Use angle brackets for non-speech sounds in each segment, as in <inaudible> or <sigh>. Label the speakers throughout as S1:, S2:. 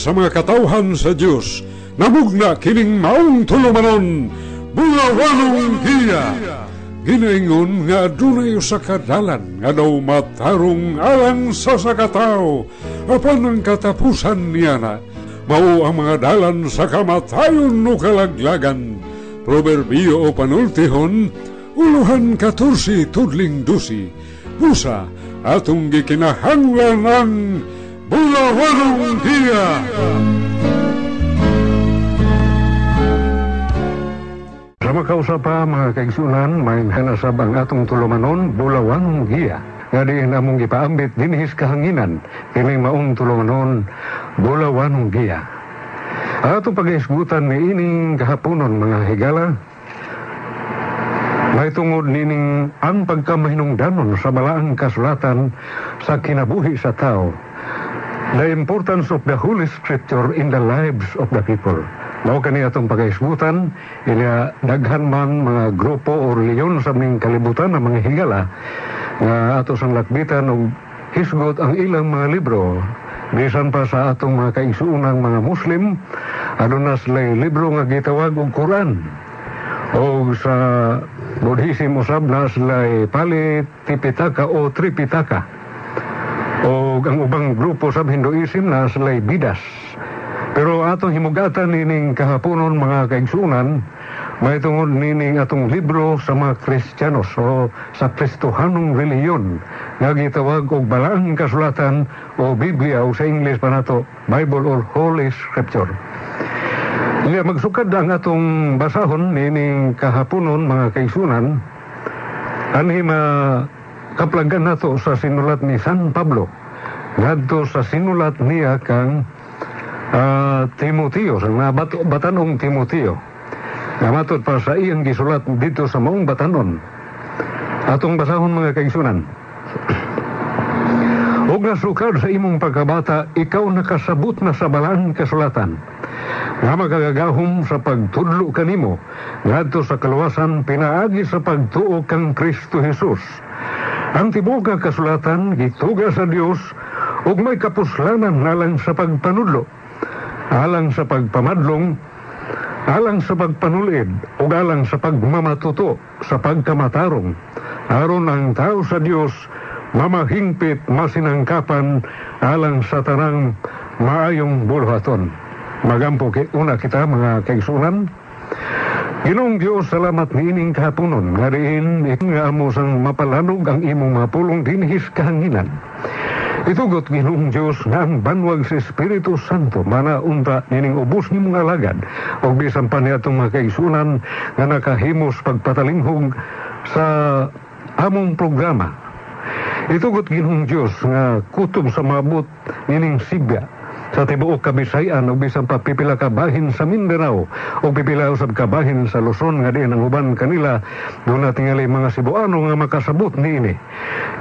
S1: Sa mga katawhan sa Diyos, namugna kining maong tulumanon, bugawanong giya. Ginaingon nga adunay sa kadalan nga daw matarong alang sa sakataw, apan ang katapusan niya na, mao ang mga dalan sa kamatayon no kalaglagan. Proverbio o panultihon, uluhan katursi tudling dusi, busa atong gikinahanglan ang Bulawanong Dia! Sa makausapa mga kaigsunan, may hanasab ang atong tulumanon, Bulawanong Gia. Nga di namong ipaambit dinhis kahanginan, kining maong tulumanon, Bulawanong Gia. Atong pag-isgutan ni ining kahaponon mga higala, may tungod nining ang pagkamahinungdanon sa balaang kasulatan sa kinabuhi sa tao. The importance of the Holy Scripture in the lives of the people. Mao kani atong pagaisgutan, ila daghan man mga grupo o reliyon sa ming kalibutan ng mga higala nga ato sang lakbitan og hisgot ang ilang mga libro. Bisan pa sa atong mga kaigsuunang mga Muslim aduna sila libro nga gitawag og Quran. O sa Buddhism usab na sila Pali Tipitaka o Tripitaka o ang ubang grupo sa Hinduism na sila Bidas. Pero atong himugatan nining kahaponon mga kaigsunan may tungod nining atong libro sa mga Kristiyanos o sa Kristohanong reliyon nga gitawag og balaang kasulatan o Biblia o sa English pa nato? Bible or Holy Scripture. Nga magsukad ang atong basahon nining kahaponon mga kaigsunan anhi ma kaplagan nato sa sinulat ni San Pablo ngadto sa sinulat niya kang ah, Timoteo sa mga bat batanong Timoteo nga matod pa sa iyang gisulat dito sa maong batanon atong basahon mga kaigsunan <clears throat> Og nasukad sa imong pagkabata, ikaw nakasabot na sa balang kasulatan. Nga magagagahom sa pagtudlo kanimo, ngadto sa kaluwasan pinaagi sa pagtuo kang Kristo Jesus. Ang tibuok nga kasulatan gituga sa Dios ug may kapuslanan alang sa pagpanudlo, alang sa pagpamadlong, alang sa pagpanulid ug alang sa pagmamatuto sa pagkamatarong aron ang tao sa Dios mamahingpit masinangkapan alang sa tanang maayong bulhaton. Magampo una kita mga kaigsunan. Ginong Diyos salamat niining kahaponon nga diin nga amo sang mapalanog ang imong mapulong dinhis kahanginan. Itugot ginong Diyos nga ang banwag sa Espiritu Santo mana unta nining ubos ni mga alagad o bisan pa niya itong mga kaisunan nga nakahimos pagpatalinghog sa among programa. Itugot ginong Diyos nga kutob sa mabot nining sigya sa tibuok kabisayan o bisan pa pipila ka sa Mindanao o pipila usab ka bahin sa Luzon nga diin ang uban kanila doon na tingali mga Cebuano nga makasabot niini.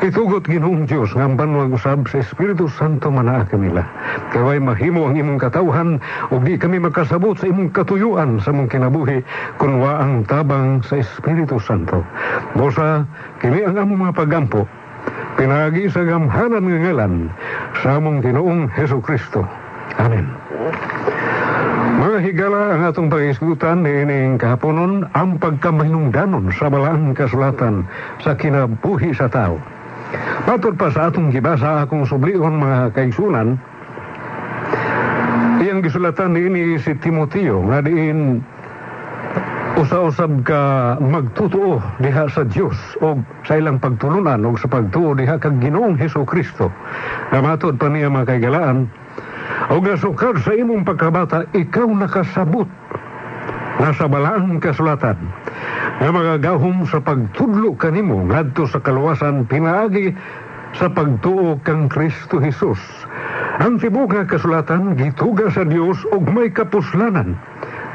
S1: Itugot Ginoong Dios nga banwag usab sa Espiritu Santo manaa kanila. Kaway mahimo ang imong katawhan ug di kami makasabot sa imong katuyuan sa mong kinabuhi kun wa ang tabang sa Espiritu Santo. Bosa kini ang among mga pagampo pinagi sa gamhanan nga ngalan sa among Ginoong Heso Kristo. Amen. Mga higala ang atong pangisgutan niining kahaponon ang pagkamahinungdanon sa balaang kasulatan sa kinabuhi sa tao. Matod pa sa atong gibasa akong sublion mga kaigsunan, iyang gisulatan niini si Timoteo nga diin usa-usab ka magtutuo diha sa Dios o sa ilang pagtulunan o sa pagtuo diha kag Ginoong Hesus Kristo. Nga matod pa niya mga kaigalaan, o gasukar sa imong pagkabata, ikaw nakasabot nasa balaang kasulatan nga magagahom sa pagtudlo kanimo ngadto sa kaluwasan pinaagi sa pagtuo kang Kristo Jesus. Ang tibok nga kasulatan gituga sa Dios og may kapuslanan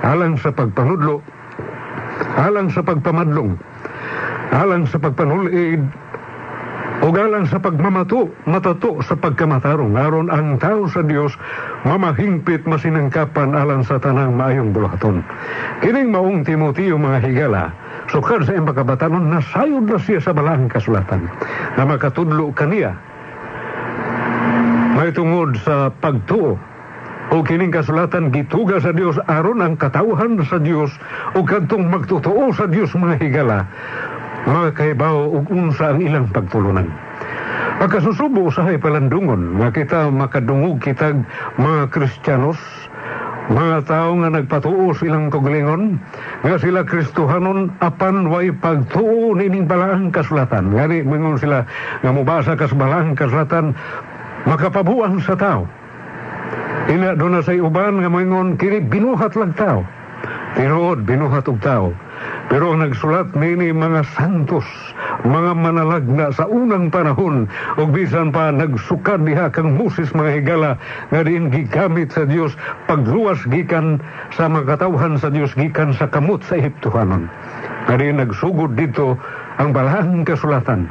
S1: alang sa pagpanudlo alang sa pagpamadlong, alang sa pagpanulid, o alang sa pagmamato, matato sa pagkamatarong. Aron ang tao sa Dios mamahingpit masinangkapan alang sa tanang maayong bulaton. Kining maong Timoteo mga higala, sukar sa iyang pagkabatanon, nasayod na siya sa balang kasulatan na makatudlo kaniya may tungod sa pagtuo o kining kasulatan gituga sa Dios aron ang katawhan sa Dios o kadtong magtotoo sa Dios mga higala. Mga kaibaw ug unsa ang ilang pagtulunan. Pagkasusubo usahay palandungon nga kita makadungog kitag mga Kristiyanos mga tao nga nagpatuo silang kagalingon nga sila Kristohanon apan way pagtuo nining balaang kasulatan. Ngani mingon sila nga mubasa kas balaang kasulatan makapabuang sa tao Ina doon sa uban nga moingon kini binuhat lang tao. Tinuod binuhat og tao. Pero ang nagsulat nini mga santos, mga manalagna sa unang panahon ug bisan pa nagsukad diha kang Moses mga higala nga din gigamit sa Dios pagluwas gikan sa mga katawhan sa Dios gikan sa kamot sa Ehiptohanon. Nga din nagsugod dito ang balahang kasulatan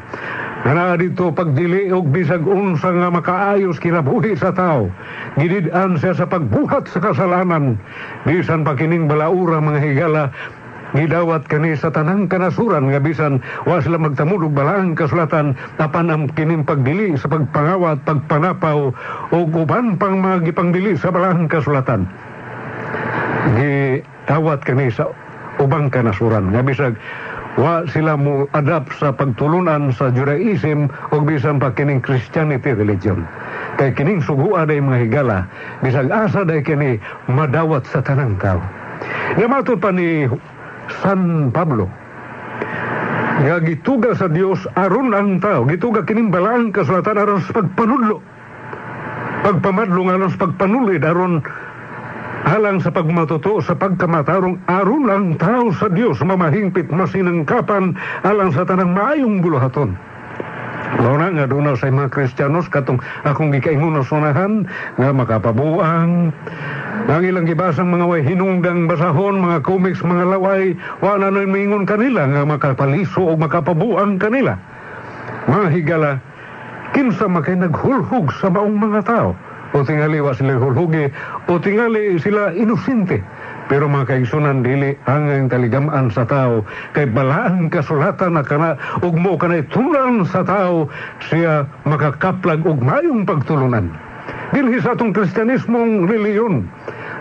S1: na dito pagdili og bisag unsa nga makaayos kinabuhi sa tao. Gidid-an siya sa pagbuhat sa kasalanan. Bisan pa kining balaura mga higala gidawat kani sa tanang kanasuran nga bisan wa sila magtamulog balang kasulatan apan ang kining pagdili sa pagpangawat pagpanapaw o uban pang mga gipangdili sa balang kasulatan gidawat kani sa ubang kanasuran nga bisag wa sila mo adapt sa pagtulunan sa Judaism o bisan pa kining Christianity religion. Kay kining suguan ay mga higala, bisag asa day kini madawat sa tanang tao. Namatod pa ni San Pablo, nga gituga sa Dios aron ang tao, gituga kining balang kasulatan aron sa pagpanudlo. Pagpamadlo nga aron sa pagpanulid aron Alang sa pagmatuto sa pagkamatarong aron ang tao sa Dios mamahingpit masinangkapan alang sa tanang maayong buluhaton. Lona nga doon sa mga Kristiyanos katong akong gikaingon sunahan nga makapabuang ang ilang gibasang mga way hinungdang basahon, mga comics, mga laway, wala na mingon kanila nga makapaliso o makapabuang kanila. Mga higala, kinsa makay naghulhog sa maong mga tao o tingali wa sila hulhugi, o tingali sila inosente. Pero mga kaigsunan dili ang taligamaan sa tao kay balaan kasulatan na kana ug mo kanay tulan sa tao siya makakaplag og mayong pagtulunan. Dili sa atong kristyanismong reliyon.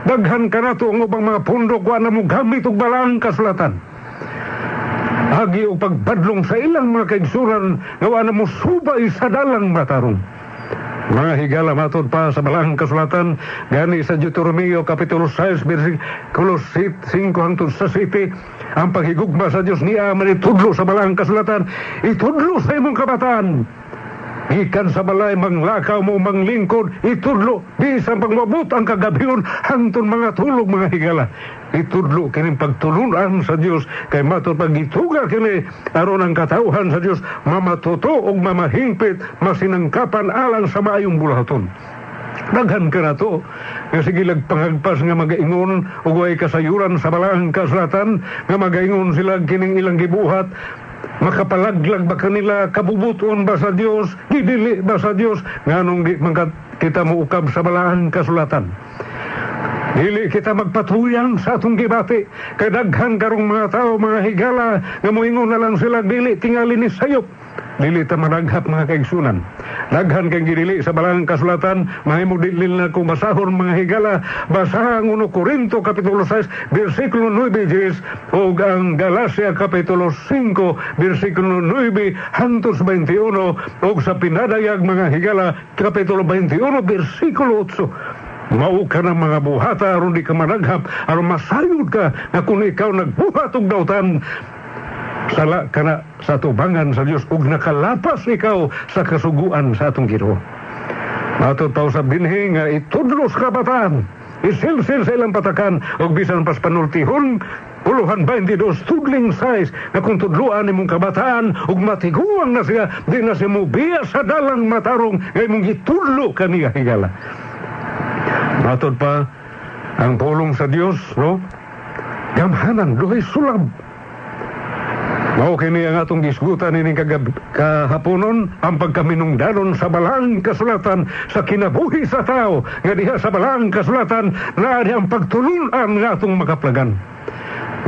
S1: Daghan ka na ang ubang mga pundok wa na mo gamit og balaan kasulatan. Agi og pagbadlong sa ilang mga kaigsunan nga wa na mo subay sa dalang matarong. Mga higala matod pa sa balang kasulatan gani sa Deuteronomio Kapitulo 6 versikulo 5 hangtod sa 7 ang paghigugma sa Dios niya manitudlo sa balang kasulatan itudlo sa imong kabataan Gikan sa balay manglakaw mo manglingkod itudlo bisan pagmabot ang kagabiyon hangtod mga tulog mga higala itudlo kining pagtulunan sa Dios kay matod pagituga kini aron ang katawhan sa Dios mamatuto og mamahingpit masinangkapan alang sa maayong bulahaton Daghan ka na to. Nga sige pangagpas nga magaingon ug way kasayuran sa balang kasulatan nga magaingon sila kining ilang gibuhat makapalaglag ba kanila kabubuton ba sa Dios gidili ba sa Dios nganong kita mo ukab sa balang kasulatan Dili kita magpatuyang sa atong gibati. Kay daghan karong mga tao, mga higala, nga moingon na lang sila, dili tingali ni sayop. Dili ta managhap mga kaigsunan. Daghan kay gidili sa balang kasulatan, mahimo dili na kung basahon mga higala, basahang uno Korinto kapitulo 6, versikulo 9 10, o ang Galacia kapitulo 5, versikulo 9 hantos 21, o sa pinadayag mga higala kapitulo 21, versikulo 8. Mao ka ng mga buhata aron di ka managhap aron masayod ka na kung ikaw nagbuhat og dautan sala ka na sa tubangan sa Dios ug nakalapas ikaw sa kasuguan sa atong Ginoo. Matod pa sa binhi nga itudlos ka batan isilsil sa ilang patakan og bisan pas panultihon puluhan 22 tudling size na kung tudluan imong kabataan ug matiguang na siya di na siya mo biya sa dalang matarong ngay mong itudlo kaniya higala. Matod pa, ang pulong sa Dios, no? Gamhanan, duhay sulab. Mao kini ang atong gisgutan ini kagab kahaponon ang pagkaminungdanon sa balang kasulatan sa kinabuhi sa tao nga diha sa balang kasulatan na ang pagtulunan nga atong makaplagan.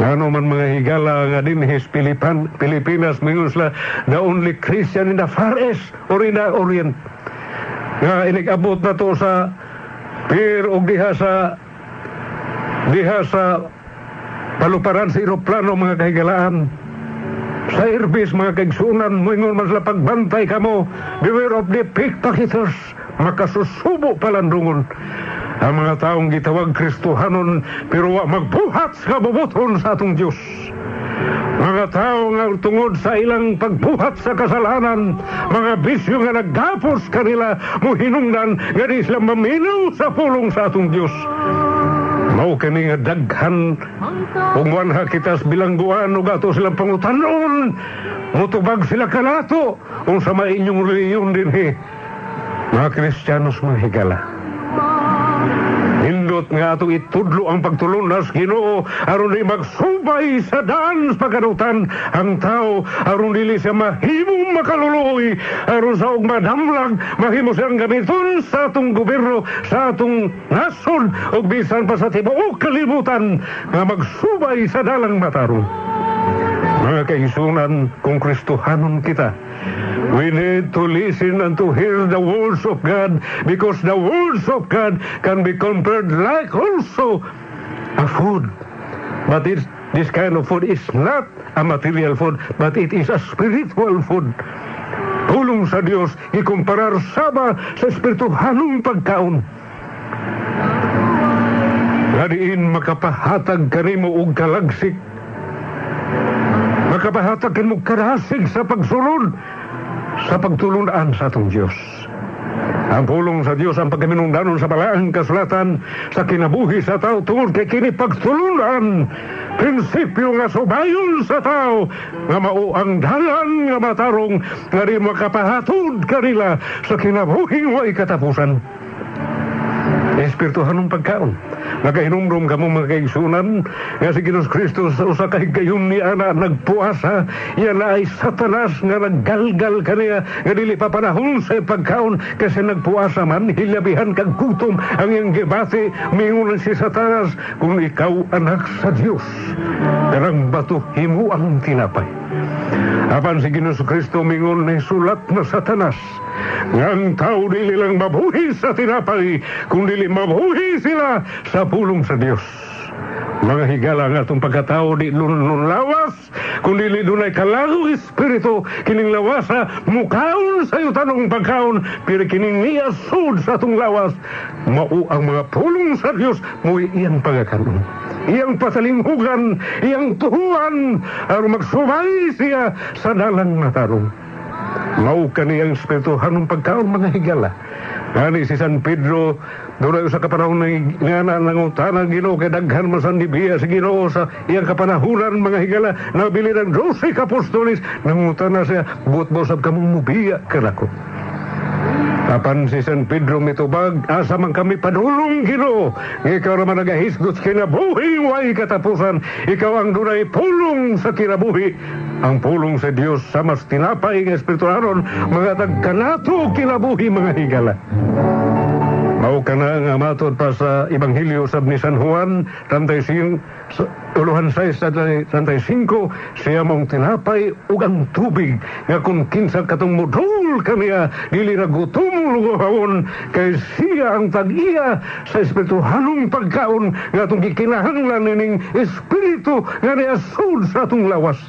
S1: Ngano man mga higala nga dinhis Pilipan, Pilipinas mingon sila the only Christian in the Far East or in the Orient. Nga inigabot na to sa Pero og diha sa diha sa paluparan sa eroplano mga kahigalaan sa airbase mga kaigsunan moingon man sila pagbantay kamo beware of the pickpocketers makasusubo palandungon. Ang mga taong gitawag Kristohanon pero wa magbuhat sa kabubuton sa atong Diyos. Mga tao nga tungod sa ilang pagbuhat sa kasalanan, mga bisyo nga naggapos kanila, muhinungdan nga di sila maminaw sa pulong sa atong Diyos. Mao nga daghan ug wanha kitas bilangguan ug ato silang pangutanon. Mutubag sila kanato unsa may inyong reliyon dinhi. Mga Kristiyanos mga higala. Nindot nga atong itudlo ang pagtulunas Ginoo aron di magsubay sa dans pagadutan ang tao aron dili siya mahimo makaluluoy aron sa og madamlag mahimo siyang gamiton sa atong gobyerno sa atong nasod ug bisan pa sa tibuok kalibutan nga magsubay sa dalang matarong. Mga kaisunan kung Kristohanon kita, We need to listen and to hear the words of God because the words of God can be compared like also a food. But it, this kind of food is not a material food, but it is a spiritual food. Tulong sa Diyos, ikumparar sama sa espirituhanong pagkaon. Ngadiin makapahatag kanimo og kalagsik. Makapahatag kanimo karasig sa pagsulod sa pagtulunan sa atong Diyos. Ang pulong sa Diyos ang pagkaminungdanon sa balaang kasulatan sa kinabuhi sa tao tungod kay kini pagtulunan. Prinsipyo nga subayon sa tao nga mao ang dalan nga matarong nga di makapahatod kanila sa kinabuhi wa ikatapusan. Espirituhanong pagkaon. Nakahinumdum ka mo mga kaigsunan nga si Ginos Kristus sa usa ka higayon ni ana nagpuasa. Yan ay satanas nga naggalgal kaniya nga dili pa panahon sa pagkaon kasi nagpuasa man hilabihan kag gutom ang iyang gibati. Mingunan si satanas kung ikaw anak sa Dios darang bato himo ang tinapay Apan si Ginos Kristo mingon ni sulat na satanas Ngang tao dili lang mabuhi sa tinapay, kung dili mabuhi sila sa pulong sa Dios. Mga higala nga itong pagkatao di nun lawas, kung dili dunay kalago espiritu, kining lawasa, mukaon sa tanong pagkaon, pero kining niya sud sa itong lawas, mao ang mga pulong sa Dios, mo iyang pagkakanon. Iyang pasalinghugan, iyang tuhuan, aron magsubay siya sa dalang matarong. Mao kaniyang espirituhanong pagkaon mga higala. Gani si San Pedro, doon sa kapanahon ng nga na nangutana Ginoo kay daghan man san dibiya si Ginoo sa iyang kapanahunan mga higala nabili ng 12 kapostolis nangutana siya buot mo sab kamong mubiya kanako. Apan si San Pedro mitubag, asa man kami padulong gino. Ikaw naman nagahisgot kinabuhi, way katapusan. Ikaw ang dunay pulong sa kinabuhi. Ang pulong sa Dios sa mas tinapay ng Espiritu Aron, mga tagkanato kinabuhi mga higala. Mao ka na nga matod pa sa Ebanghelyo sab ni San Juan, tantay siyang uluhan sa tantay 5, siya mong tinapay ug ang tubig nga kung kinsa katong mudol kaniya dili na gutom lugohawon kay siya ang tag-iya sa espirituhanong pagkaon nga atong gikinahanglan ning espiritu nga niasud sa atong lawas.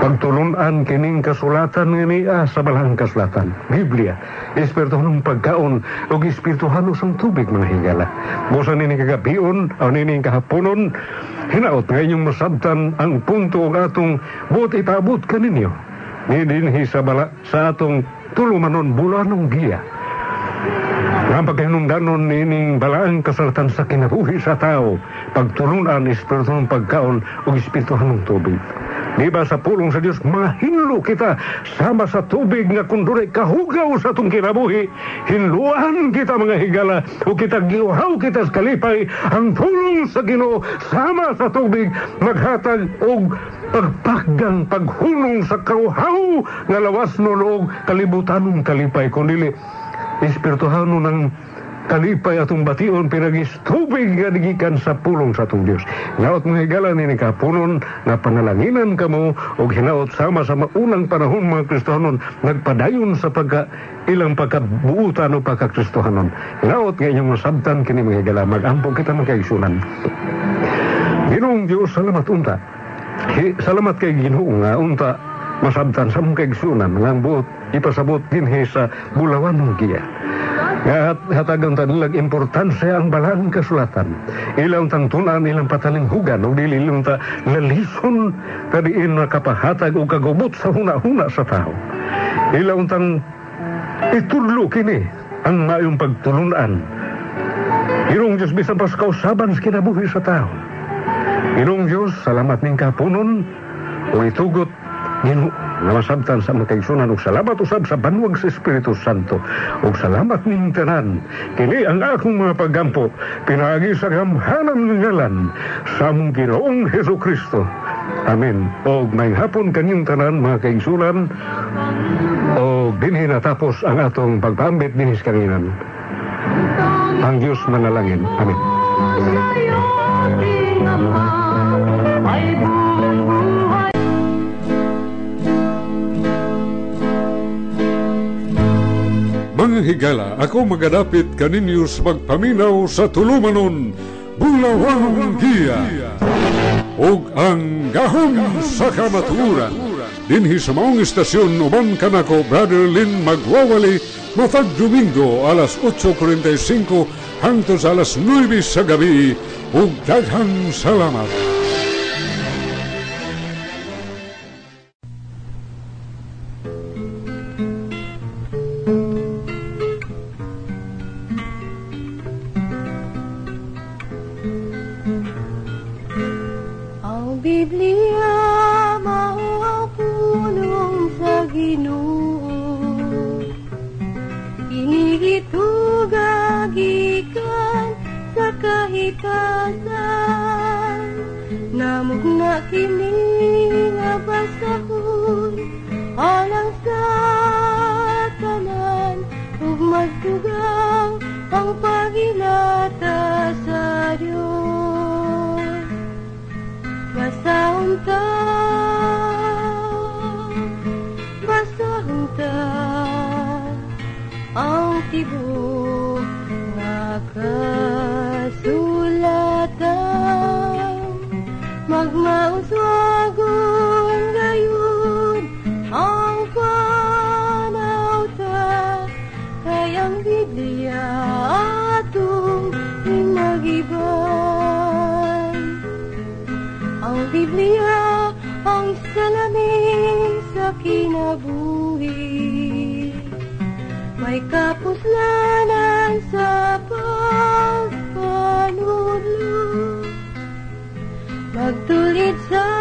S1: Pagtulunan kining kasulatan nga sa balahang kasulatan. Biblia, espiritu ng pagkaon o espiritu halos ang tubig mga higala. Busa nini kagabion o nini kahaponon, hinaot nga inyong masabtan ang punto ng atong buot ipabot kaninyo. Nidinhi sa bala sa atong tulumanon bulanong giya. Ang pagkahinungdanon nining balaang kasulatan sa kinabuhi sa tao, pagtulunan espiritu ng pagkaon o espiritu ng tubig. Di ba sa pulong sa Diyos, mga hinlo kita sama sa tubig nga kunduray kahugaw sa itong kinabuhi. Hinluan kita mga higala o kita giuhaw kita sa kalipay ang pulong sa Ginoo sama sa tubig maghatag og pagpaggang paghunong sa kauhaw nga lawas no og kalibutanong kalipay kundi espirituhan ng kalipay atong bation pinagis tubig nga nagikan sa pulong sa atong Dios. Hinaot mga higala ni kapunon na pangalanginan kamo o hinaot sama sa maunang panahon mga Kristohanon nagpadayon sa pagka ilang pagkabuutan o pagkakristohanon. Hinaot nga inyong masabtan kini mga higala magampo kita magkaisunan. Ginong Diyos salamat unta. Hi, salamat kay Ginoo nga unta masabtan sa mong kaigsunan nga buot ipasabot dinhi sa bulawan ng giya. At hatagang tanilag importansya ang balang kasulatan. Ilang tangtunan, ilang pataling hugan, o dililong ta lalison tadiin na kapahatag o kagubot sa huna-huna sa tao. Ilang tang itudlo kini ang mayong pagtulunan. Irong Diyos bisan pas kausaban sa kinabuhi sa tao. Irong Diyos, salamat ning kapunon, o itugot Ginoo nga masabtan sa makaigsunan ug salamat usab sa banwag sa Espiritu Santo ug salamat ning tanan kini ang akong mga paggampo pinaagi sa gamhanan ng ngalan sa among Ginoong Hesus Kristo Amen. O may hapon kanyang tanan mga kaigsunan o dinhi natapos ang atong pagpambit dinis kanginan. Ang Diyos manalangin. Amen. Ay
S2: Mga higala, ako magadapit kaninyo sa pagpaminaw sa tulumanon, Bulawang Giya. Og ang gahom sa kamaturan. Dinhi sa maong istasyon, uban kanako, Brother Lin magwawali, matag Domingo, alas 8.45, hangtod alas 9 sa gabi, ug daghang salamat. Biblia mauakulong sa Ginoo. Inigitugag ikan sa kahitasan Namog na kini nga basahon Alang sa tanan. Ug magdugang ang pagilata 独立走。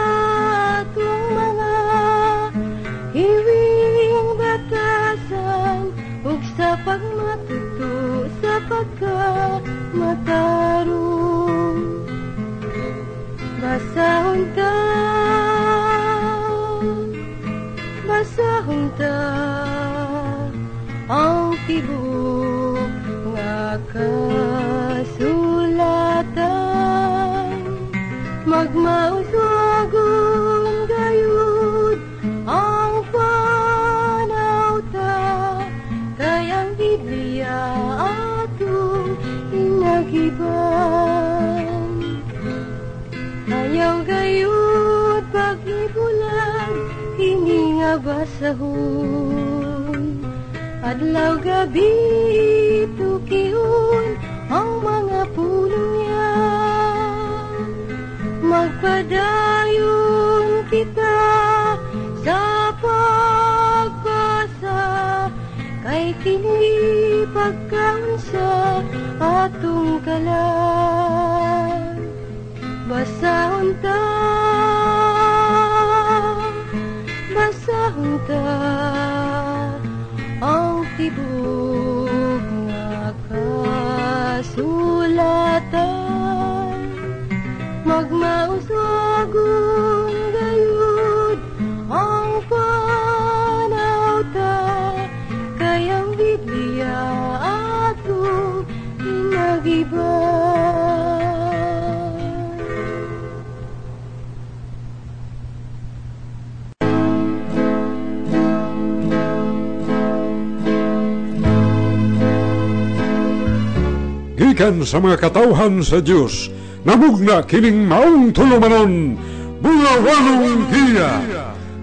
S3: iyan sa mga katauhan sa Diyos. Namugna kining maong tulumanon, buwawanong giya.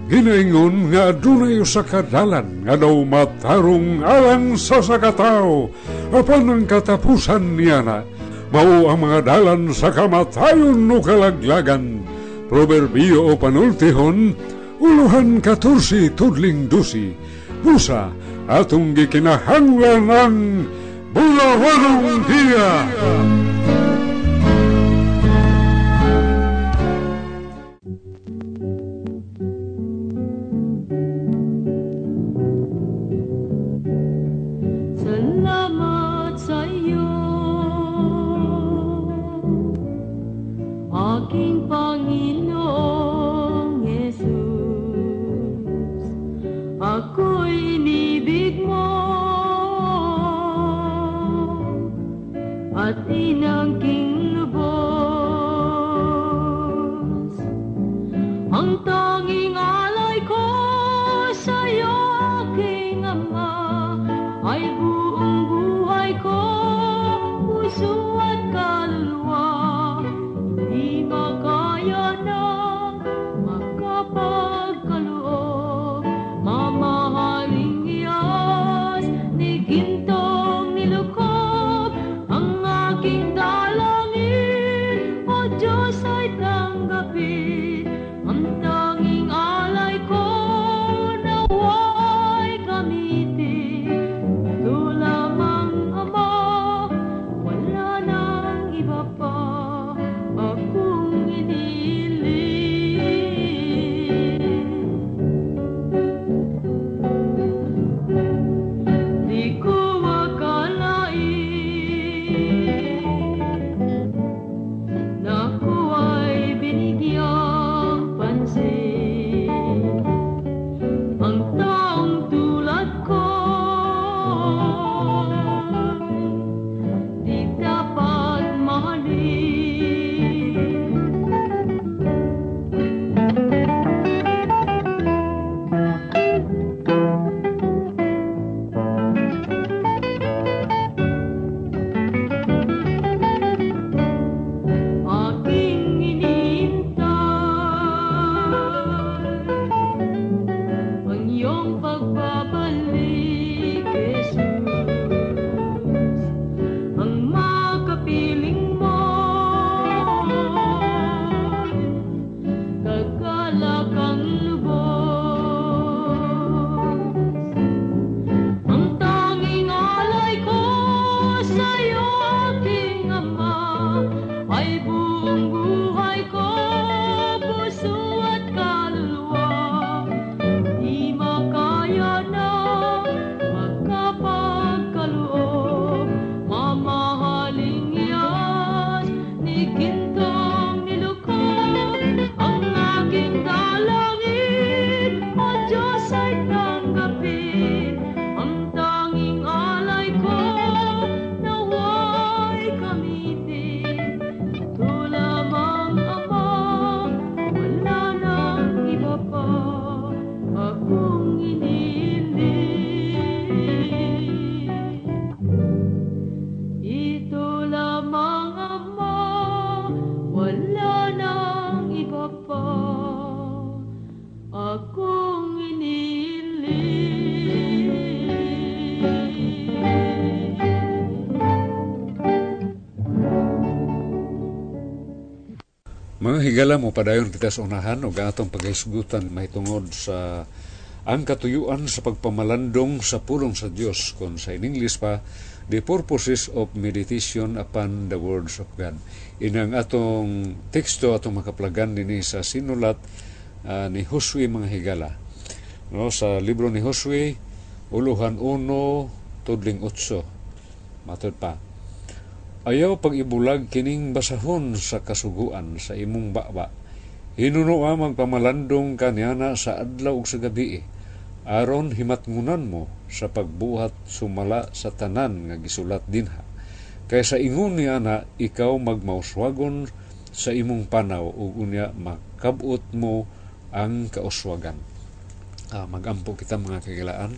S3: Ginaingon nga dunay sa kadalan nga daw matarong alang sa sakatao apan ang katapusan niya na mao ang mga dalan sa kamatayon no kalaglagan proverbio o panultihon uluhan katursi tudling dusi busa atong gikinahanglan ang
S2: una buena un
S1: día. Higala mo padayon kita sa unahan o atong paghisgutan may tungod sa ang katuyuan sa pagpamalandong sa pulong sa Dios kung sa in pa the purposes of meditation upon the words of God. Inang atong teksto atong makaplagan dinhi sa sinulat ah, ni Josue mga higala. No sa libro ni Josue uluhan 1 tudling 8. Matod pa. Ayaw pag ibulag kining basahon sa kasuguan sa imong baba. Hinuno amang pamalandong kanyana sa adlaw ug sa gabi. Aron himatngunan mo sa pagbuhat sumala sa tanan nga gisulat dinha. Kay sa ingon ni ana ikaw magmauswagon sa imong panaw ug unya makabot mo ang kauswagan. Ah, magampo kita mga kagilaan.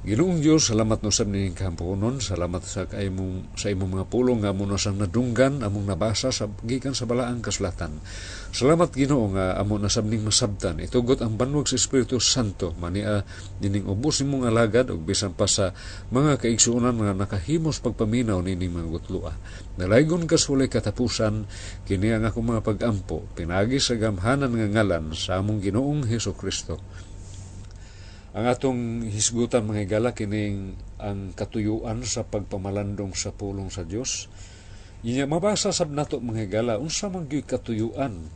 S1: Ginoong Dios, salamat no sa ning kampunon, salamat sa kaimong sa imong mga pulong nga mo na sang nadunggan among nabasa sa gikan sa balaang kasulatan. Salamat Ginoo nga amo na sabning masabtan itugot ang banwag sa Espiritu Santo mania nining ubos nimong alagad ug bisan pa sa mga kaigsuonan nga nakahimos pagpaminaw nining mga gutlua. Nalaygon ka sa walay katapusan kini ang akong mga pagampo pinagi sa gamhanan nga ngalan sa among Ginoong Hesus Kristo. Ang atong hisgutan mga higala kining ang katuyuan sa pagpamalandong sa pulong sa Dios. Inya mabasa sab nato mga higala unsa man gyud katuyuan.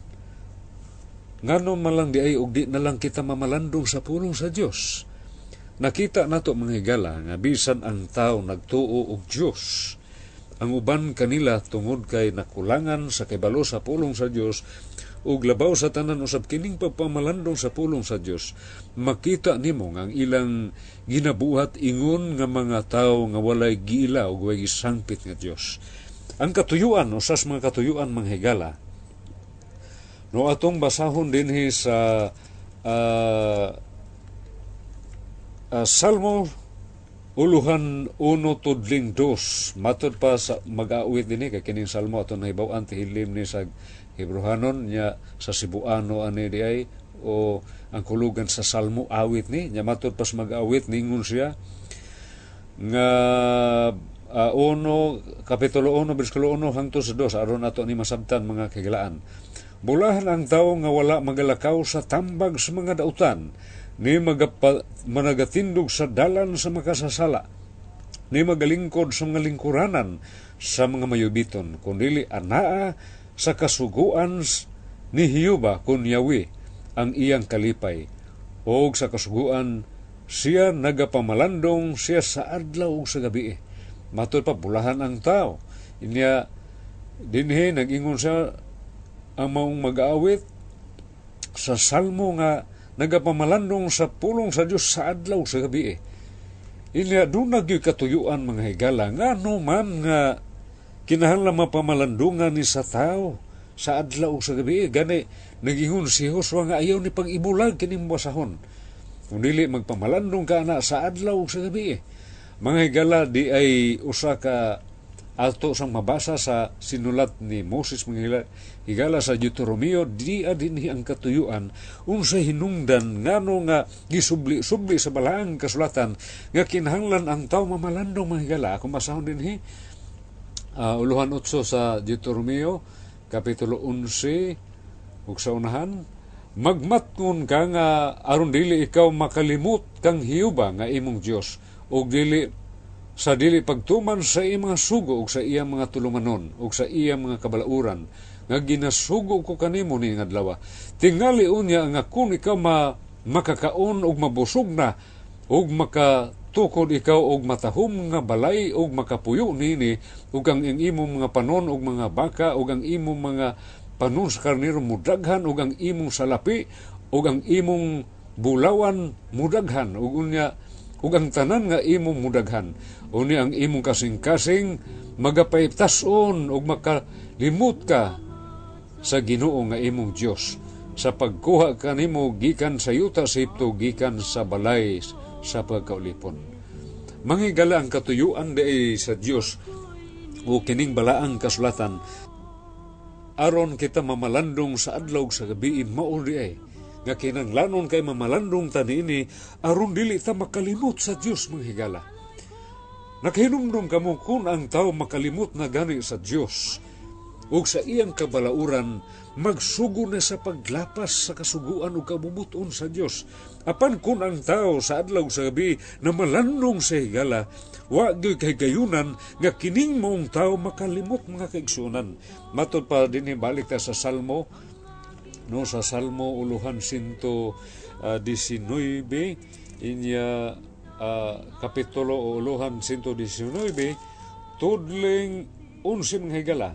S1: Ngano man lang di ay og di na lang kita mamalandong sa pulong sa Dios. Nakita nato mga higala nga bisan ang tao nagtuo og Dios. Ang uban kanila tungod kay nakulangan sa kibalo sa pulong sa Dios ug labaw sa tanan usab kining pagpamalandong sa pulong sa Dios. Makita nimo ang ilang ginabuhat ingon nga mga tawo nga walay giila ug walay gisangpit nga Dios. Ang katuyuan usas mga katuyuan mga higala. No atong basahon dinhi sa ah, ah, Salmo uluhan uno tudling dos. Matod pa sa mag-aawit dinhi kay kining salmo ato nahibaw-an tihilim ni sa Hebrohanon nya sa Cebuano ani di ay o ang kulugan sa salmo awit ni nya matod pas mag-awit ningon siya nga ah, uno kapitulo 1 bersikulo 1 hangtod sa 2 aron ato ni masabtan mga kagilaan. Bulahan ang tao nga wala magalakaw sa tambag sa mga dautan ni magapa, managatindog sa dalan sa makasasala ni magalingkod sa mga lingkuranan sa mga mayubiton kundili anaa sa kasuguan ni Hiyuba kun yawi ang iyang kalipay o sa kasuguan siya nagapamalandong siya sa adlaw ug sa gabi. Matod pa bulahan ang tao. Inya dinhi nag-ingon siya ang maong mag-aawit sa salmo nga nagapamalandong sa pulong sa Dios sa adlaw sa gabi. Inya doon nagyoy katuyuan mga higala. Nga no man nga kinahanglan mapamalandungan ni sa tao. Sa adlaw sa gabi gani nagingon si Joshua nga ayaw ni pag-ibulag kining basahon. Kung magpamalandong ka na sa adlaw sa gabi mga higala di ay usa ka ato sang mabasa sa sinulat ni Moses mga higala, sa Deuteronomio di adin ang katuyuan unsa hinungdan ngano nga gisubli-subli sa balaang kasulatan nga kinahanglan ang tao mamalandong mga higala. Kung basahon dinhi uh, uluhan utso sa Deuteronomio kapitulo 11 ug sa unahan magmatngon ka nga aron dili ikaw makalimot kang hiyuba nga imong Dios ug dili sa dili pagtuman sa iyang mga sugo ug sa iyang mga tulumanon ug sa iyang mga kabalauran nga ginasugo ko kanimo ni adlaw tingali unya nga kung ikaw ma, makakaon ug mabusog na ug tukod ikaw og matahom nga balay og makapuyo nini ug ang imong mga panon og mga baka ug ang imong mga panon sa karnero mudaghan ug ang imong salapi ug ang imong bulawan mudaghan. Ug unya ug ang tanan nga imong mudaghan. Uni ang imong kasing-kasing magapaytason ug makalimot ka sa Ginoo nga imong Dios sa pagkuha kanimo gikan sa yuta sa Egypto gikan sa balay sa pagkaulipon. Mangigala ang katuyuan di sa Dios o kining balaang kasulatan aron kita mamalandong sa adlaw sa gabi mao di ay nga kinanglanon kay mamalandong tani ini aron dili ta makalimot sa Dios manghigala. Nakahinumdum kamo kung ang tao makalimot na gani sa Dios ug sa iyang kabalauran magsugo na sa paglapas sa kasuguan ug kabubuton sa Dios apan kun ang tao sa adlaw sa gabi na malandong sa higala wa gyud kay gayunan nga kining maong tao makalimot mga kaigsunan. Matod pa dinhi balik ta sa Salmo no sa Salmo uluhan sinto uh, 19 inya uh, kapitulo uluhan sinto 19 tudling unsim nga higala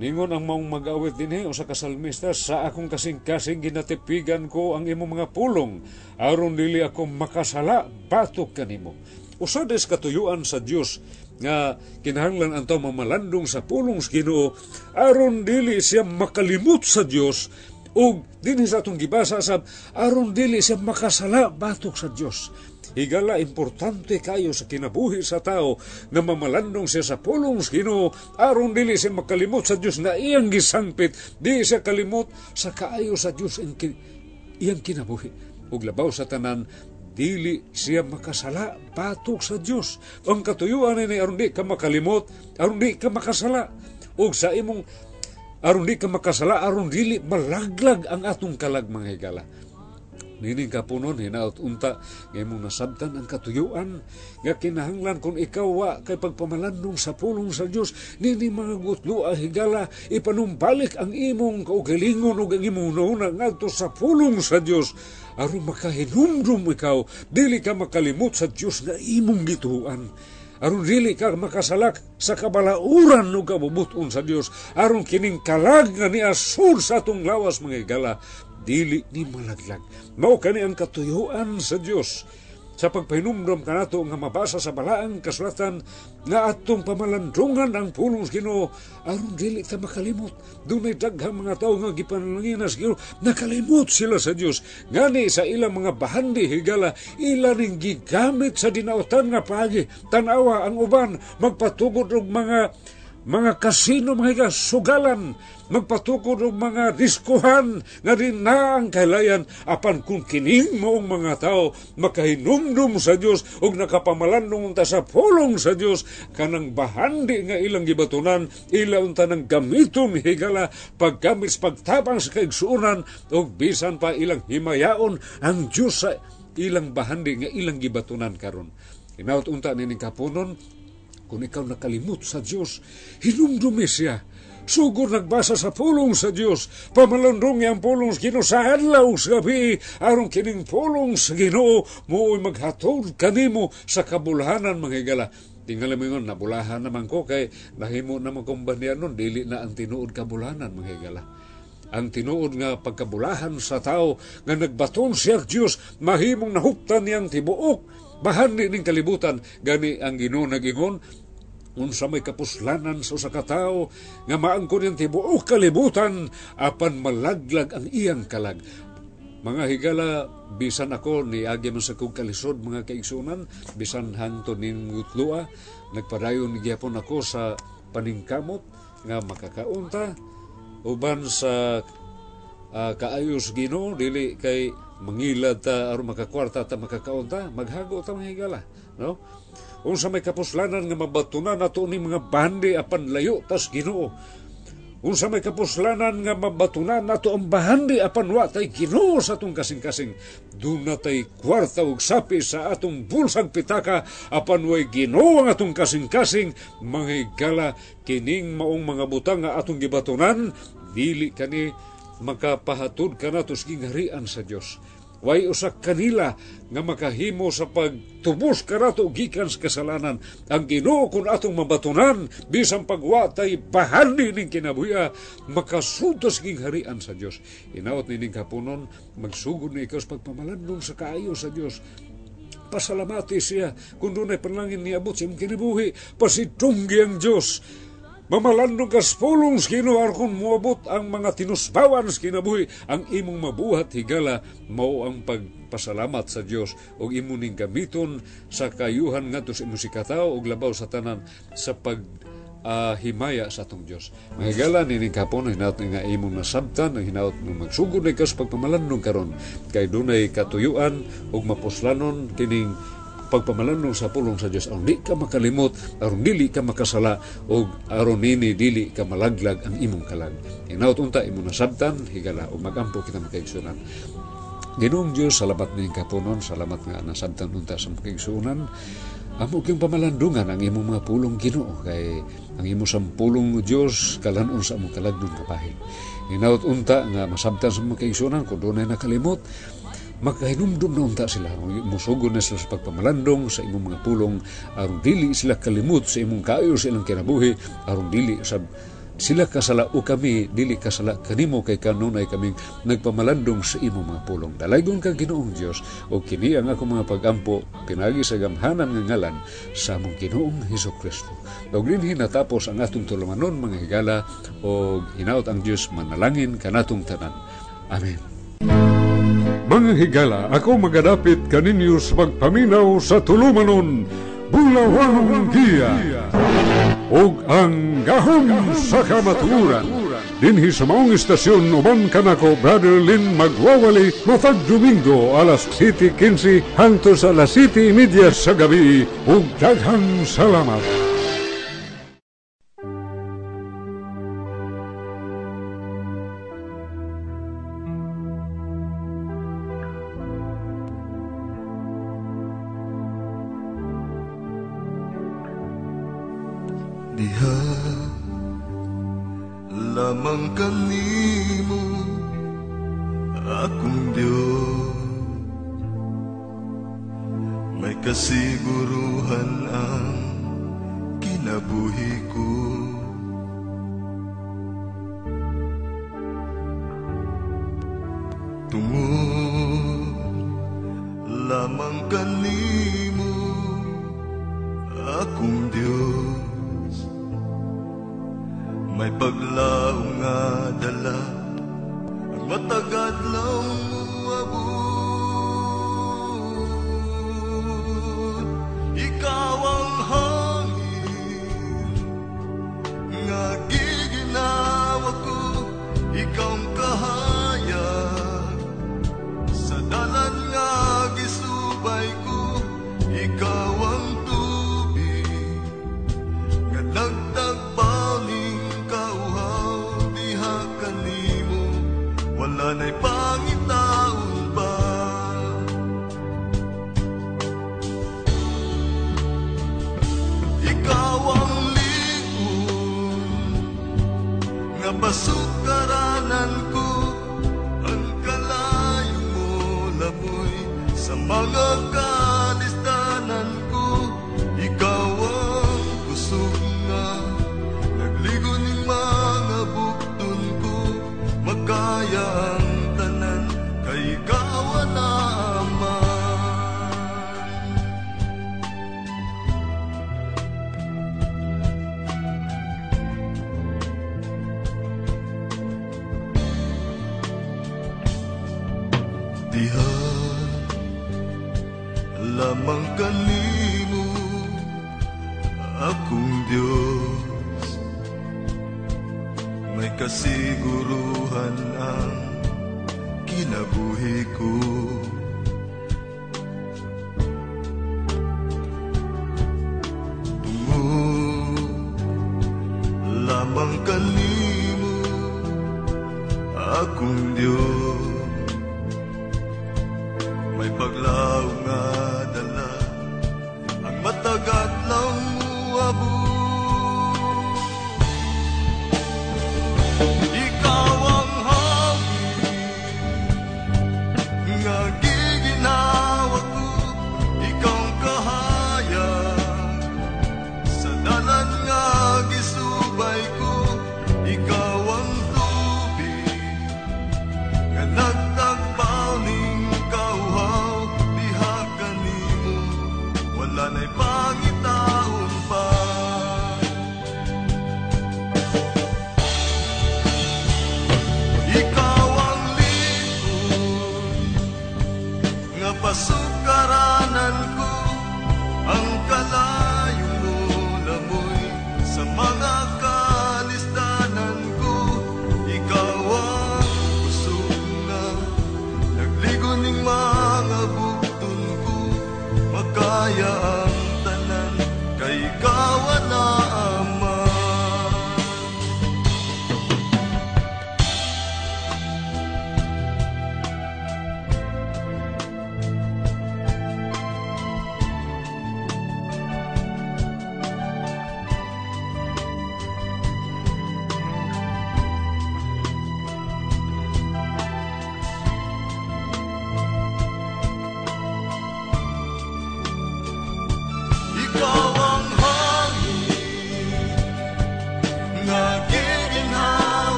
S1: Ningon ang maong mag-awit din o sa kasalmista, sa akong kasing-kasing ginatipigan ko ang imong mga pulong, aron dili ako makasala, batok kanimo. Usades katuyuan sa Dios nga kinahanglan ang tao mamalandong sa pulong sa Ginoo aron dili siya makalimot sa Dios ug dinhi sa atong gibasa sab aron dili siya makasala batok sa Dios. Higala importante kayo sa kinabuhi sa tao na mamalandong siya sa pulong sa Ginoo. Aron dili siya makalimot sa Dios na iyang gisangpit di siya kalimot sa kaayo sa Dios ang kin- iyang kinabuhi. Ug labaw sa tanan dili siya makasala batok sa Dios. Ang katuyuan ni aron di ka makalimot aron di ka makasala. Ug sa imong aron di ka makasala aron dili malaglag ang atong kalag mga higala. Nining kapunon hinaut unta nga imong nasabtan ang katuyuan nga kinahanglan kung ikaw wa kay pagpamalandong sa pulong sa Dios nini mga gutlo a higala ipanumbalik ang imong kaugalingon ug ang imong nauna ngadto sa pulong sa Dios aron makahinumdum ikaw dili ka makalimot sa Dios nga imong gituan aron dili ka makasalak sa kabalauran ug kabubuton sa Dios aron kining kalag nga niasud sa atong lawas mga higala dili ni malaglag. Mao kani ang katuyuan sa Dios sa pagpahinumdom kanato nga mabasa sa balaang kasulatan nga atong pamalandungan ang pulong Ginoo aron dili ta makalimot. Dunay daghang mga tawo nga gipanalangin sa Ginoo nakalimot sila sa Dios. Ngani sa ilang mga bahandi higala ila ning gigamit sa dinautan nga paagi. Tanawa ang uban magpatugod og mga mga kasino mga higa, sugalan magpatukod og mga diskuhan nga din na ang kailayan apan kung kining moong mga tao makahinumdum sa Dios ug nakapamalandong unta sa pulong sa Dios kanang bahandi nga ilang gibatunan ila unta nang gamiton higala paggamit sa pagtabang sa kaigsuonan ug bisan pa ilang himayaon ang Dios sa ilang bahandi nga ilang gibatunan karon. Inaut unta nining kapunon kung ikaw nakalimot sa Diyos, hinumdumi siya. Sugod nagbasa sa pulong sa Diyos, pamalandong ang pulong sa Ginoo sa adlaw sa gabi, aron kining pulong sa Ginoo moo'y maghatod kanimo sa kabulhanan mga higala. Tingala mo yun, nabulahan naman ko kay nahimo naman kong banyan nun, dili na ang tinuod kabulhanan mga higala ang tinuod nga pagkabulahan sa tao nga nagbaton siya Diyos mahimong nahuptan niyang tibuok bahandi ning kalibutan gani ang Ginoo nagingon unsa may kapuslanan sa usa ka tawo nga maangkon niyang tibuok kalibutan apan malaglag ang iyang kalag. Mga higala bisan ako ni agi man sa kong kalisod mga kaigsunan bisan hangto ning gutlua nagpadayon gyapon ako sa paningkamot nga makakaunta uban sa uh, kaayos Ginoo dili kay mangilad ta aron makakwarta ta makakaunta maghago ta mga higala no unsa may kapuslanan nga mabatunan nato ni mga bandi apan layo tas Ginoo. Unsa may kapuslanan nga mabatunan nato ang bahandi apan wa tay Ginoo sa atong kasing-kasing. Duna tay kwarta ug sapi sa atong bulsang pitaka apan way Ginoo ang atong kasing-kasing. Mga higala kining maong mga butang nga atong gibatunan dili kani makapahatod ka na tos gingarian sa Dios way usak kanila nga makahimo sa pagtubos karato gikan sa kasalanan. Ang Ginoo kun atong mabatunan bisan pagwatay bahali ning kinabuya makasutos ging harian sa Dios. Inaot ni ning kapunon magsugod ni ikaw sa pagpamalandong sa kaayo sa Dios. Pasalamati siya kung doon ay panlangin niabot sa imong kinabuhi pasitunggi ang Diyos Mamalandong kas pulong skinuar kung muabot ang mga tinusbawan kinabuhi ang imong mabuhat higala mao ang pagpasalamat sa Dios og imo ning gamiton sa kayuhan ngadto sa imong sikataw og labaw sa tanan sa pag ah, himaya sa atong Dios. Mahigala ni ning kapon hinaut nga imong nasabtan ang hinaut nga magsugod ni kas pagpamalandong karon kay dunay katuyuan ug mapuslanon kining pagpamalandong sa pulong sa Dios aron di ka makalimot aron dili ka makasala o aron nini dili ka malaglag ang imong kalag hinaut unta imong nasabtan higala o magampo kita makaigsunan Ginoong Diyos, salamat ning kapunon, salamat nga nasabtan unta sa makaigsunan. Amo kang pamalandungan ang imong mga pulong Ginoo kay ang imo sa pulong Dios kalanon sa among kalagdon kapahin. Hinaut unta nga masabtan sa makaigsunan kung doon ay nakalimot makahinumdum unta sila musugon na sila sa pagpamalandong sa imong mga pulong. Aron dili sila kalimot sa imong kaayo sa ilang kinabuhi. Aron dili sab sila kasala o kami dili kasala kanimo kay kanunay kaming nagpamalandong sa imong mga pulong. Dalaygon ka Ginoong Dios o kini ang ako mga pagampo pinagi sa gamhanan nga ngalan sa among Ginoong Hesus Kristo. Ug dinhi ang atong tulumanon mga higala o hinaut ang Dios manalangin kanatong tanan. Amen Mga higala, ako magadapit kaninyo sa pagpaminaw sa tulumanon, Bulawanong Giya. Og ang gahom sa kamaturan. Dinhi sa maong istasyon uban kanako Brother Lin magwawali matag Domingo alas 7.15 hangtod sa alas 7.30 sa gabi. Ug daghang salamat.
S4: Sa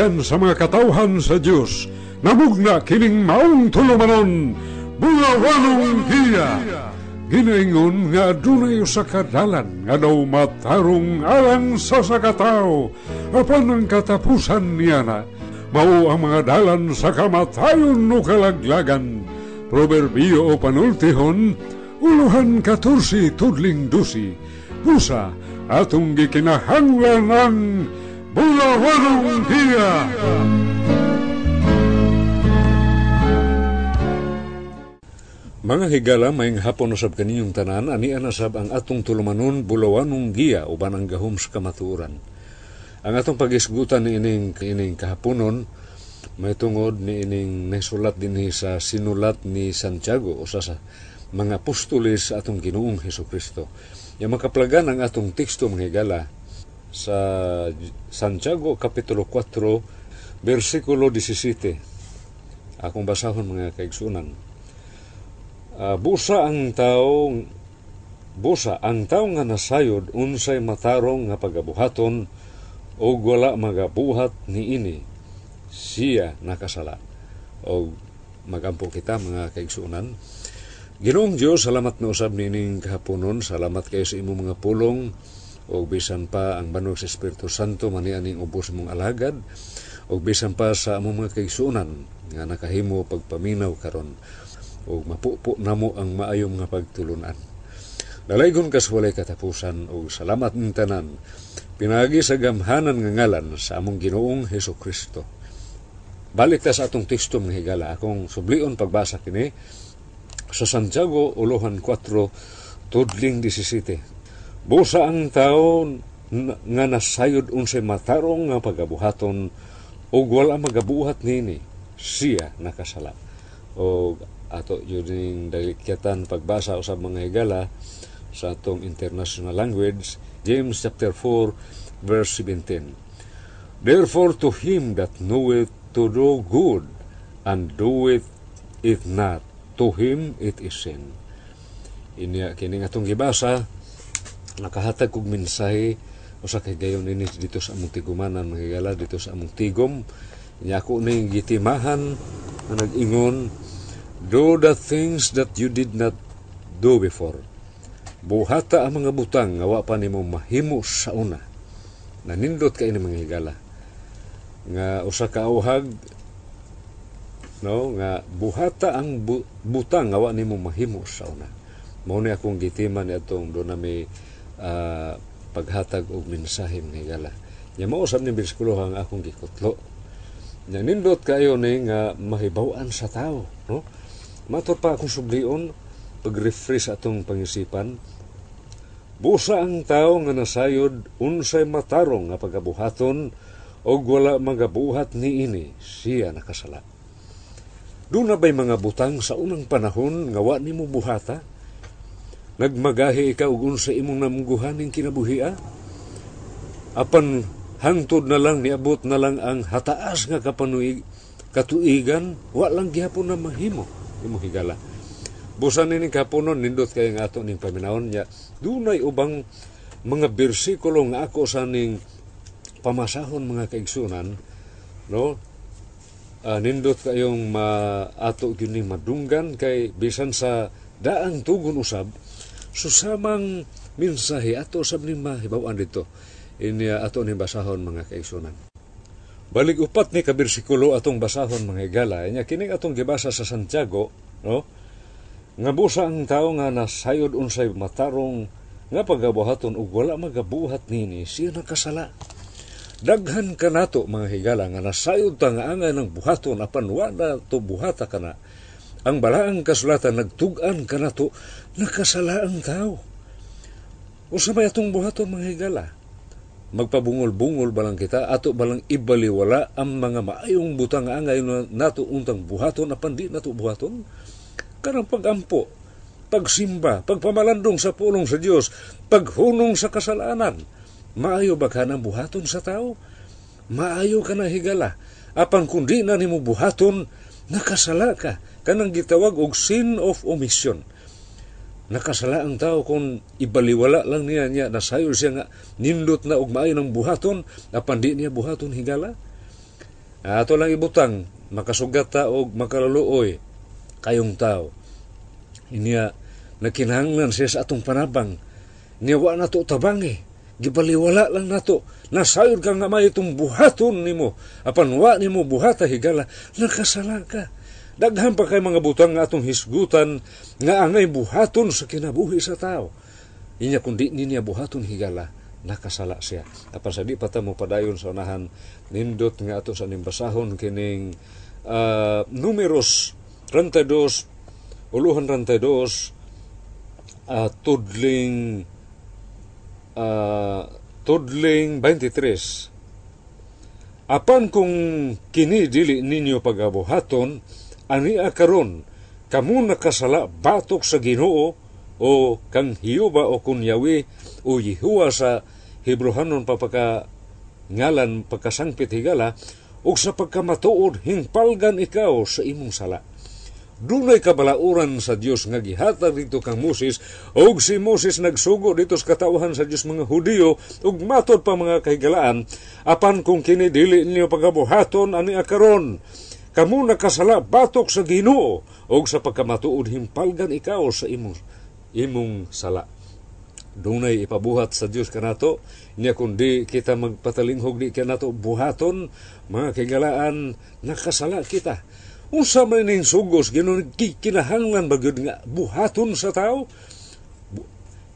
S1: gikan sa mga katawhan sa Dios namugna kining maong tulumanon bulawanong giya ginaingon nga adunay usa ka dalan nga daw matarong alang sa sakataw apan ang katapusan niya na mao ang mga dalan sa kamatayon no kalaglagan. Proverbio o panultihon uluhan 14 tudling dusi busa atong gikinahanglan ang bulawanong giya Mga higala, may hapon usab kaninyong tanan, ani anasab ang atong tulumanon bulawanong giya uban ang gahom sa kamaturan. Ang atong pagisgutan ni ining, ining kahaponon, may tungod ni ining nasulat din sa sinulat ni Santiago o sa, sa mga apostoles atong ginoong Heso Kristo. Yung makaplagan ang atong teksto mga higala sa Santiago Kapitulo 4, versikulo 17. Akong basahon mga kaigsunan. Uh, busa ang tao busa ang tao nga nasayod unsay matarong nga pagabuhaton o wala magabuhat ni ini. Siya nakasala. O magampo kita mga kaigsunan. Ginoong Dios salamat na usab nining kahaponon. Salamat kayo sa imong mga pulong o bisan pa ang banog sa Espiritu Santo mani aning ubos mong alagad o bisan pa sa among mga kaigsunan nga nakahimo pagpaminaw karon o mapupo namo ang maayong nga pagtulunan. Dalaygon kas walay katapusan o salamat ng tanan. Pinagi sa gamhanan nga ngalan sa among Ginoong Heso Kristo. Balik ta sa atong teksto mga higala akong sublion pagbasa kini sa Santiago Uluhan 4 Tudling 17. Busa ang tao nga nasayod unsay matarong nga pagabuhaton o wala magabuhat nini. Siya nakasala. O ato yun dalikyatan pagbasa usab mga higala sa atong international language James chapter 4 verse 17 Therefore to him that knoweth to do good and doeth it not to him it is sin. Inya kini atong gibasa nakahatag kog mensahe usa kay gayon ini dito sa among tigumanan mga higala dito sa among tigom nya ako ning gitimahan na nag-ingon Do the things that you did not do before. Buhata ang mga butang nga wa pa nimo mahimo sa una. Nanindot ka ini mga higala. Nga usa ka auhag no nga buhata ang bu- butang nga wa nimo mahimo sa una. Mao ni akong gitiman ni atong do na may uh, paghatag og mensahe mga higala. Nya mao sab ni bersikulo ang akong gikutlo. Nya nindot kayo ni nga mahibaw-an sa tao, no? Mator pa akong sublion, pag-refresh atong pangisipan, Busa ang tao nga nasayod, unsay matarong nga pagabuhaton, o wala magabuhat ni ini, siya nakasala. Doon na ba'y mga butang sa unang panahon nga wa ni mo buhata? Nagmagahi ikaw og unsa imong namungguhaning kinabuhia? Apan hangtod na lang niabot na lang ang hataas nga kapanuig katuigan, wa lang gihapon na mahimo imo higala. Busan ni kapunon nindot kay nga ato ning paminawon niya. Dunay ubang mga bersikulo nga ako sa ning pamasahon mga kaigsunan no uh, nindot kayong ma ato gyud madunggan kay bisan sa daang tugon usab susamang mensahe ato usab ning mahibaw-an dito ini ato ning basahon mga kaigsunan Balik upat ni kabersikulo atong basahon mga higala. Nya kining atong gibasa sa Santiago, no? Nga busa ang tao nga nasayod unsay matarong nga pagabuhaton ug wala magabuhat nini siya nakasala. Daghan ka nato mga higala nga nasayod ta nga angay ng buhaton apan wala to buhata kana. Ang balaang kasulatan nagtugan ka nato nakasala ang tao. Usa ba atong buhaton mga higala? magpabungol-bungol balang kita ato balang ibaliwala ang mga maayong butang nga angay nato untang buhaton apan di nato buhaton kanang pagampo pagsimba pagpamalandong sa pulong sa Dios paghunong sa kasalanan maayo ba ka ng buhaton sa tao maayo ka na higala apan kundi na nimo buhaton nakasala ka kanang gitawag og sin of omission nakasala ang tao kung ibaliwala lang niya niya nasayo siya nga nindot na og maayo ng buhaton apan di niya buhaton higala Ato lang ibutang makasugat ta og makaluoy kayong tao. Inya nakinahanglan siya sa atong panabang. Niya wa na tabang eh. Gibaliwala lang nato. Nasayod ka nga may itong buhaton nimo. Apan wa nimo buhata higala. Nakasala ka. Daghan pa kay mga butang nga atong hisgutan nga angay buhaton sa kinabuhi sa tao. Inya kundi niya buhaton higala nakasala siya. Apan sa di pa mo padayon sa unahan nindot nga ato sa nimbasahon kining uh, numeros 32 uluhan 32 uh, tudling uh, tudling 23 Apan kung kini dili ninyo pagabuhaton ani akaron kamo nakasala batok sa Ginoo o kang Hiyuba o kunyawi o Yehuwa sa Hebrohanon papaka ngalan pagkasangpit higala ug sa pagkamatuod hingpalgan ikaw sa imong sala. Dunay kabalauran sa Dios nga gihatag dito kang Moses ug si Moses nagsugo dito sa katawhan sa Dios mga Hudiyo ug matod pa mga kahigalaan apan kung kini dili niyo pagabuhaton ani akaron kamo nakasala batok sa Ginoo ug sa pagkamatuod himpalgan ikaw sa imong imong sala. Dunay ipabuhat sa Dios kanato niya kundi kita magpatalinghog di kanato buhaton mga kagalaan nakasala kita. Unsa man ning sugos ginon kinahanglan ba gyud nga buhaton sa tao?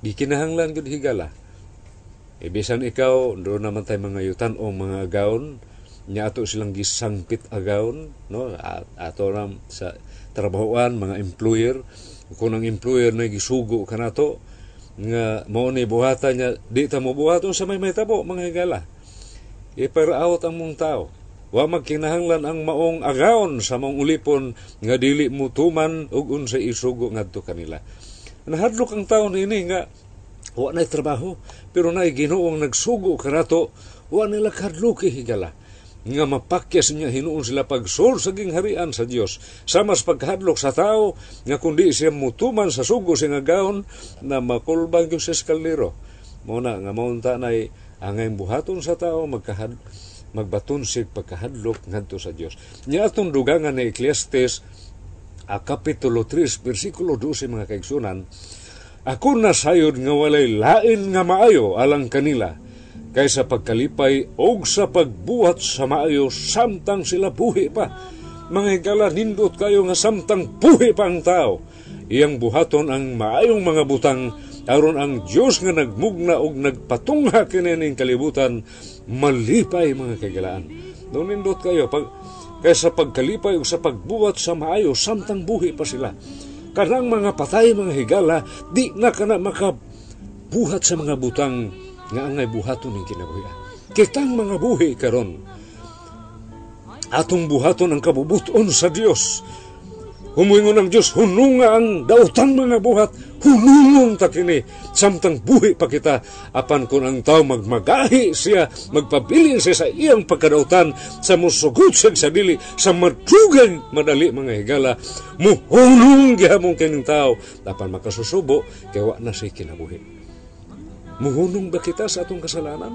S1: Gikinahanglan gyud higala. Ibisan ikaw do naman tay mga yutan o mga agaon nya ato silang gisangpit agaon no? Ato ram sa trabahoan mga employer. Kung ang employer na gisugo kanato nga mao ni buhatan niya di ta mo buhaton sa may mahitabo mga higala. Iparaawat ang mong tao. Wa magkinahanglan ang maong agaon sa mong ulipon nga dili mo tuman ug unsa isugo ngadto kanila. Nahadlok ang tao nini nga wa na trabaho pero na Ginoong nagsugo kanato wa nila kadluki higala nga mapakyas niya hinuon sila pagsol sa gingharian sa Dios. Sa mas pagkahadlok sa tao nga kundi siya mutuman sa sugo nga gaon na makulbang yung sa mo na nga maunta na angay buhaton sa tao magkahad magbaton sig pagkahadlok ngadto sa Dios. Nya atong dugangan na Ecclesiastes a kapitulo 3 bersikulo 12 mga kaigsunan ako na sayod nga walay lain nga maayo alang kanila kaysa pagkalipay og sa pagbuhat sa maayo samtang sila buhi pa. Mga higala nindot kayo nga samtang buhi pa ang tao. Iyang buhaton ang maayong mga butang aron ang Dios nga nagmugna og nagpatungha kini kalibutan malipay mga kagalaan. Doon nindot kayo pag kaysa pagkalipay og sa pagbuhat sa maayo samtang buhi pa sila. Kanang mga patay mga higala di na kana makabuhat sa mga butang nga angay buhaton ning kinabuhi. Kitang mga buhi karon atong buhaton ang kabubuton sa Dios. Humuingon ang Dios, hununga ang daotang mga buhat, hunungon ta kini, samtang buhi pa kita, apan kung ang tao magmagahi siya, magpabilin siya sa iyang pagkadautan, sa musugot siya sa dili, sa madugay madali mga higala, muhunong gihamong kining tao, apan makasusubo, kaya na siya kinabuhi. Muhunong ba kita sa atong kasalanan?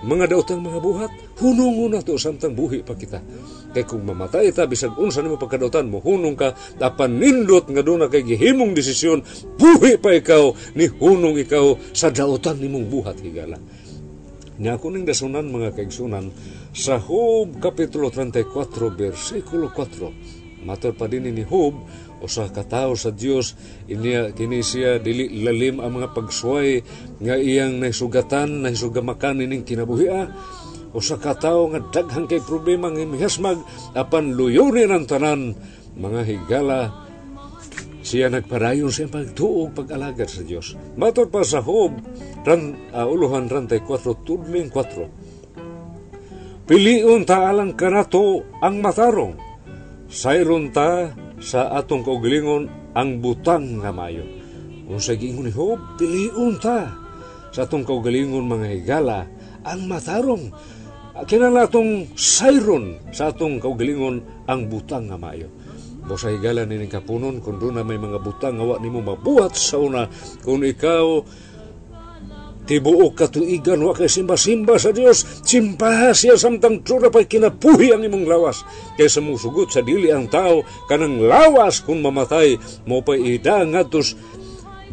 S1: Mga daotang mga buhat, hunong na to samtang buhi pa kita. Kay kung mamatay ta, bisag unsa nimo pagkadautan mo, hunong ka, tapan nindot nga doon na kay gihimong desisyon, buhi pa ikaw, ni hunong ikaw sa daotan nimong buhat higala. Niya ako ning dasunan mga kaigsunan sa Job Kapitulo 34, versikulo 4. Matod pa din ni Job, usa ka tawo sa Dios inya kini siya dili lalim ang mga pagsuway nga iyang naisugatan naisugamakan ining kinabuhia. Usa ka tawo nga daghang kay problema nga mihasmag apan luyonin ang tanan. Mga higala siya nagparayon sa pagtuog pag-alagad sa Dios matod pa sa Job ran uh, uluhan 34 tudling 4 Piliun ta alang kanato ang matarong. Sayron ta sa atong kaugalingon ang butang nga mayo. Kung sa giingon ni Job, piliun ta sa atong kaugalingon mga higala ang matarong. Kinala atong sayron sa atong kaugalingon ang butang nga mayo. Bo sa higala ni kapunon kung doon na may mga butang nga wa nimo mabuhat sa una kung ikaw tibuok katuigan wa kay simba-simba sa Dios simbaha siya samtang tsura pa'y kinapuhi ang imong lawas. Kay sumusugot sa dili ang tao kanang lawas kung mamatay mo pa'y ida ngatos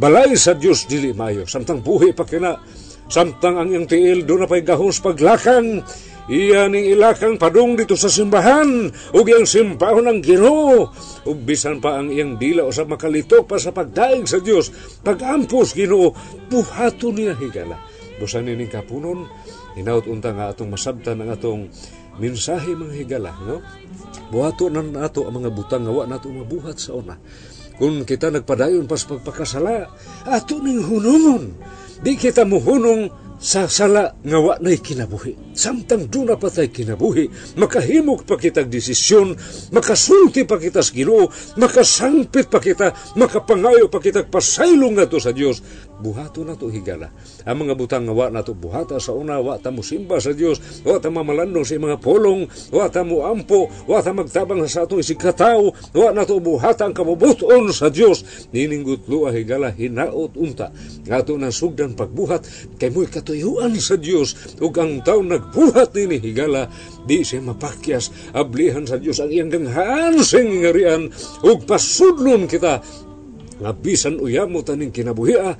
S1: balay sa Dios dili mayo. Samtang buhi pa kina samtang ang iyang tiil doon na pa'y gahos paglakang Iya ning ilakang padung dito sa simbahan ug iyang simpahon ng Ginoo ug bisan pa ang iyang dila usab makalitok pa sa pagdaig sa Dios pagampos Ginoo buhaton niya higala. Busan ning kapunon hinaut unta nga atong masabtan ang atong mensahe mga higala no? Buhato na nato ang mga butang nga wa nato mabuhat sa una. Kung kita nagpadayon pas pagpakasala ato ning hunungon di kita muhunong sa sala nga wa na'y kinabuhi. Samtang doon na patay kinabuhi, makahimog pa kitag desisyon, makasulti pa kita sa ginoo, makasangpit pa kita, makapangayo pa kita pasaylong na to sa Dios. Buhato na to higala. Ang mga butang nga wa na to buhata sa una, wa ta mo simba sa Dios, wa ta mamalandong sa mga polong, wa ta mo wa ta magtabang sa atong isikataw, wa na to buhata ang kabubuton sa Dios. Nininggut lua higala hinaot unta. Nga to na sugdan pagbuhat, kay mo'y katuyuan sa Dios ug ang tao nagbuhat nini higala di siya mapakyas. Ablihan sa Dios ang iyang ganghaan sing ngarian ug pasudlon kita. Nga bisan uyamo taning kinabuhia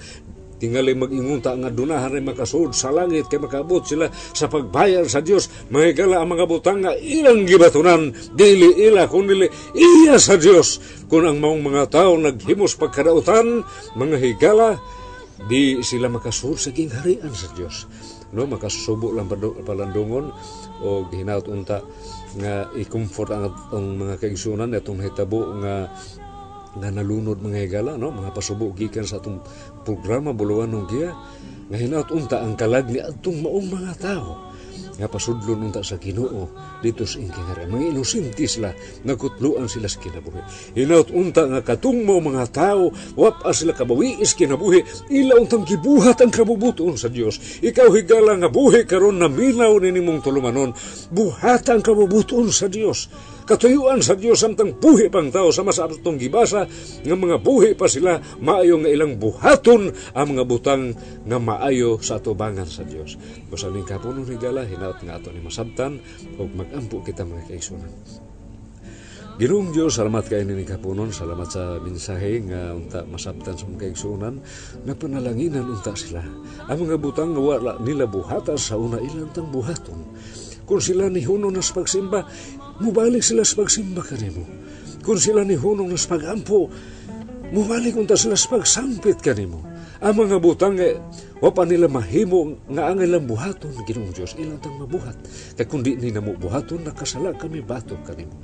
S1: tingali mag-ingunta nga dunahan ay makasud sa langit kay makabot sila sa pagbayar sa Dios mahigala ang mga butang nga ilang gibatunan dili ila kundi iya sa Dios kung ang maong mga tao naghimos pagkadautan mga higala di sila makasud sa gingharian sa Dios no makasubo lang palandungon o hinaut unta nga i-comfort ang, ang mga kaigsunan atong hitabo nga nga nalunod mga higala no? Mga pasubo gikan sa atong programa buluan ng giya. Nga hinaut unta ang kalag ni atong maong mga tao. Nga pasudlon unta sa Ginoo dito sa ingkingara mga inusinti sila nagkutluan sila sa kinabuhi. Hinaut unta nga katungmo mga tao wapa sila kabawiis kinabuhi. Ila untang gibuhat ang kabubuton sa Dios ikaw higala nga buhi karon na minaw ni nimong tulumanon. Buhat ang kabubuton sa Dios katuyuan sa Dios samtang buhi pang tao sa masabtong gibasa. Nga mga buhi pa sila maayo nga ilang buhaton ang mga butang nga maayo sa atubangan sa Dios busa ning kapuno higala hinaut nga ato ni masabtan ug magampo kita mga kaisunan Ginoong Diyos, salamat kayo ni Kapunon, salamat sa mensahe nga unta masabtan sa mga kaigsunan, na panalanginan unta sila. Ang mga butang wala nila buhata sa una ilang tang buhaton. Kung sila ni Huno nas pagsimba, mubalik sila sa pagsimba kanimo. Kung sila ni Huno nas pagampo, mubalik unta sila sa pagsampit kanimo. Ang mga butang nga wa pa nila mahimo nga ang ilang buhaton Ginoong Dios ilang tang mabuhat. Kay kundi ni namo buhaton nakasala kami batok kanimo.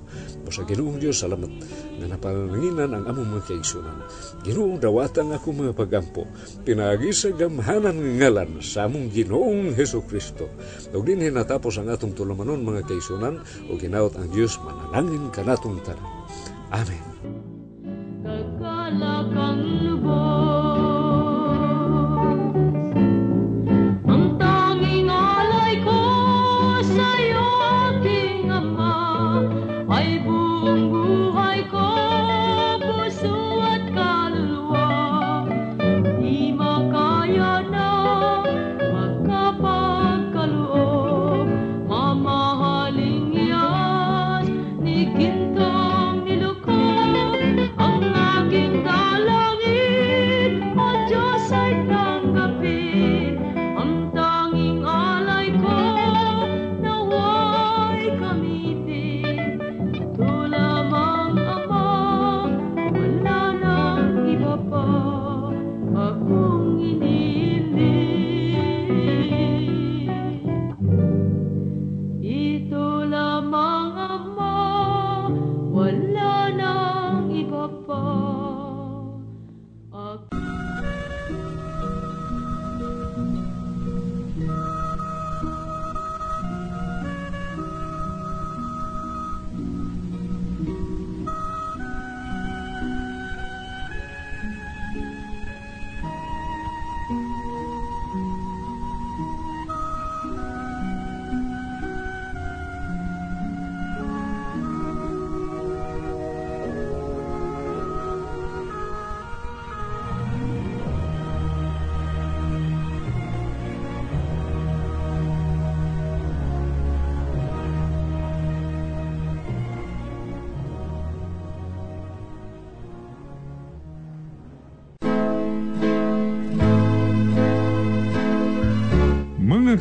S1: Sa Ginoong Dios salamat nga napalanginan ang among mga kaigsunan Ginoong dawatan ako mga pagampo. Pinagi sa gamhanan nga ngalan sa among Ginoong Heso Kristo. Ug dinhi natapos ang atong tulumanon mga kaigsunan ug ginaot ang Dios manalangin kanatong tanan. Amen.
S2: Kakalakang y tú